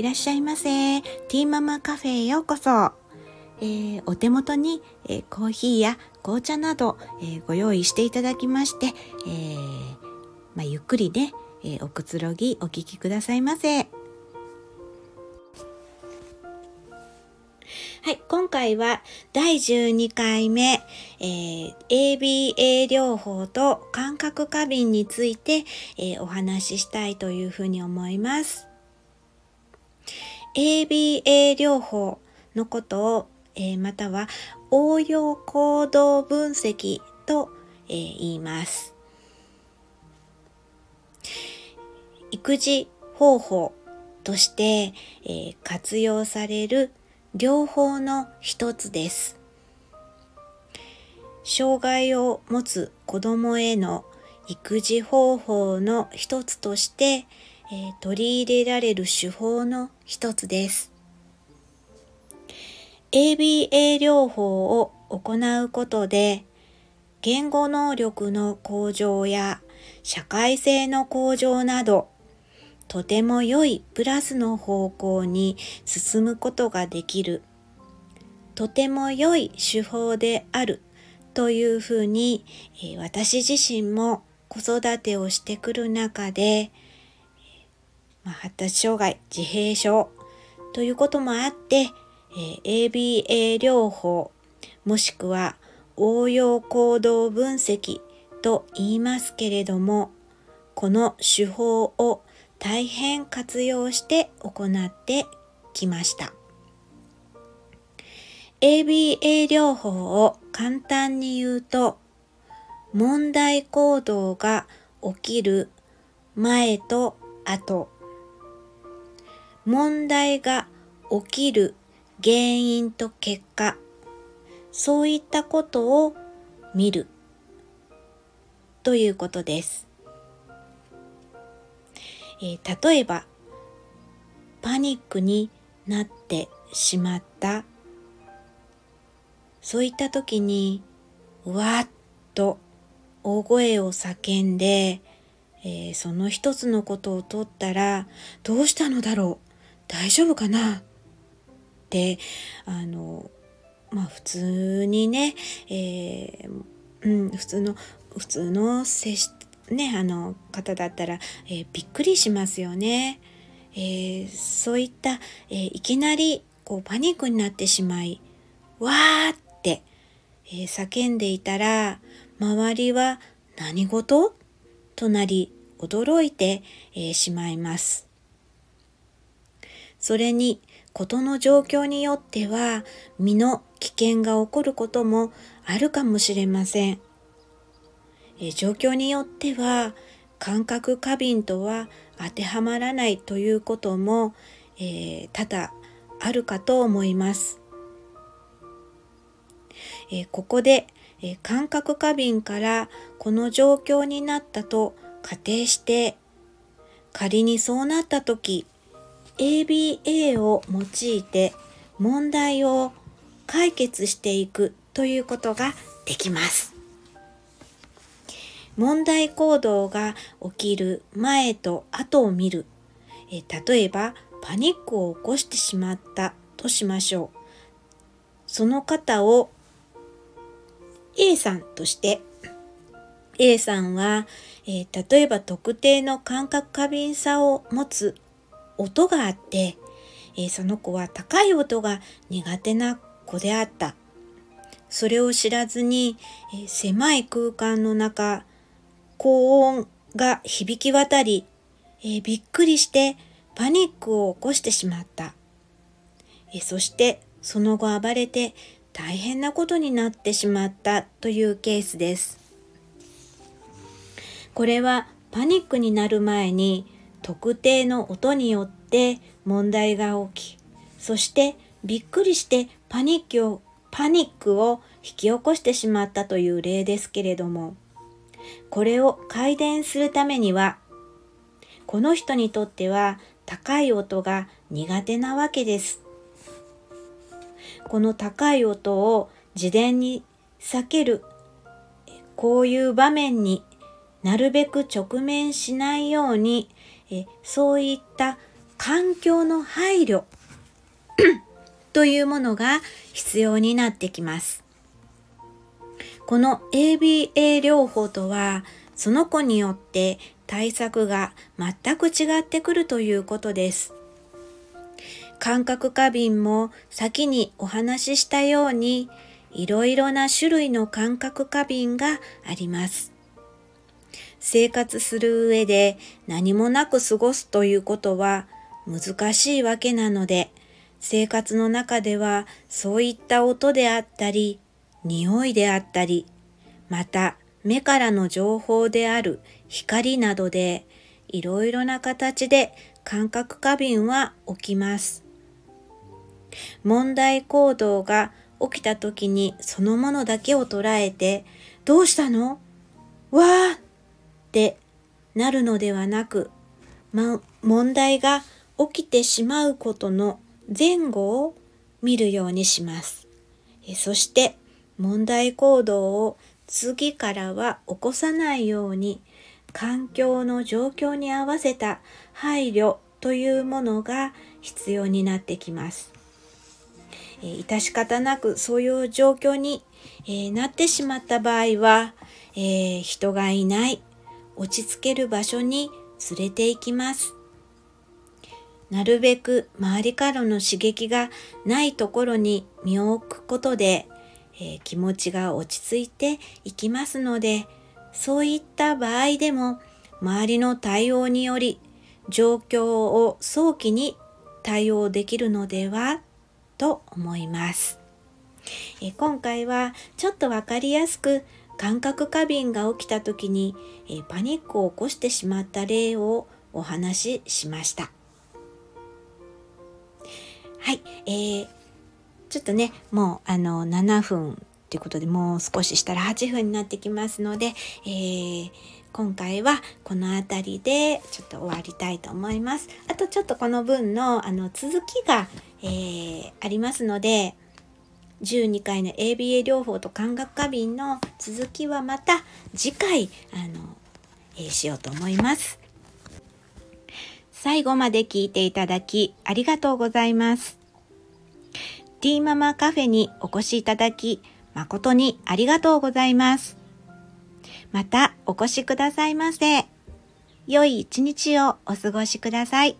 いらっしゃいませ。ティーママカフェへようこそ。えー、お手元に、えー、コーヒーや紅茶など、えー、ご用意していただきまして、えまあ、ゆっくりね、えおくつろぎお聞きくださいませ。今回は第12回目、えー、ABA 療法と感覚過敏について、えー、お話ししたいというふうに思います。ABA 療法のことを、えー、または応用行動分析と、えー、言います。育児方法として、えー、活用される両方の一つです。障害を持つ子供への育児方法の一つとして、え、取り入れられる手法の一つです。ABA 療法を行うことで言語能力の向上や社会性の向上などとても良いプラスの方向に進むことができる。とても良い手法である。というふうに、え私自身も子育てをしてくる中で、まあ、発達障害自閉症ということもあって、え ABA 療法もしくは応用行動分析と言いますけれどもこの手法を大変活用して行ってきました。ABA 療法を簡単に言うと、問題行動が起きる前と後、問題が起きる原因と結果、そういったことを見るということです。えー、例えばパニックになってしまった。そういった時にうわっと大声を叫んで、えー、その一つのことを取ったらどうしたのだろう？大丈夫かな？ってあのまあ普通にね、えー、うん、普通の普通の接してね、あの方だったら、えー、びっくりしますよね。えー、そういった、えー、いきなりこうパニックになってしまい、わーって、え叫んでいたら、周りは何事？となり驚いて、えしまいます。それに、事の状況によっては身の危険が起こることもあるかもしれません。え状況によっては感覚過敏とは当てはまらないということも、えー、多々あるかと思います。えー、ここで、えー、感覚過敏からこの状況になったと仮定して仮にそうなった時 ABA を用いて問題を解決していくということができます。問題行動が起きる前と後を見る。え例えば、パニックを起こしてしまったとしましょう。その方を A さんとして、A さんは、えー、例えば特定の感覚過敏さを持つ音があって、えー、その子は高い音が苦手な子であった。それを知らずに、えー、狭い空間の中、高音が響き渡り、えー、びっくりしてパニックを起こしてしまった。えー、そしてその後暴れて大変なことになってしまったというケースです。これはパニックになる前に特定の音によって問題が起き、そしてびっくりしてパニックをパニックを引き起こしてしまったという例ですけれども、これを改善するためには、この人にとっては高い音が苦手なわけです。この高い音を事前に避けるこういう場面になるべく直面しないように、えそういった環境の配慮 というものが必要になってきます。この ABA 療法とはその子によって対策が全く違ってくるということです。感覚過敏も先にお話ししたようにいろいろな種類の感覚過敏があります。生活する上で何もなく過ごすということは難しいわけなので、生活の中ではそういった音であったり、匂いであったり、また目からの情報である光などでいろいろな形で感覚過敏は起きます。問題行動が起きた時にそのものだけを捉えて、どうしたの？わーってなるのではなく、ま、問題が起きてしまうことの前後を見るようにします。そして問題行動を次からは起こさないように環境の状況に合わせた配慮というものが必要になってきます。えー、致し方なくそういう状況に、えー、なってしまった場合は、えー、人がいない落ち着ける場所に連れて行きます。なるべく周りからの刺激がないところに身を置くことで、えー、気持ちが落ち着いていきますので、そういった場合でも周りの対応により状況を早期に対応できるのではと思います。え今回はちょっとわかりやすく感覚過敏が起きた時にえパニックを起こしてしまった例をお話ししました。はい、えー、ちょっとね、もうあの7分ということでもう少ししたら8分になってきますので、えー、今回はこの辺りでちょっと終わりたいと思います。あとちょっとこの文のあの続きが、えー、ありますので、12回の ABA 療法と感覚過敏の続きはまた次回、あの、えー、しようと思います。最後まで聞いていただきありがとうございます。ティーママカフェにお越しいただき誠にありがとうございます。またお越しくださいませ。良い一日をお過ごしください。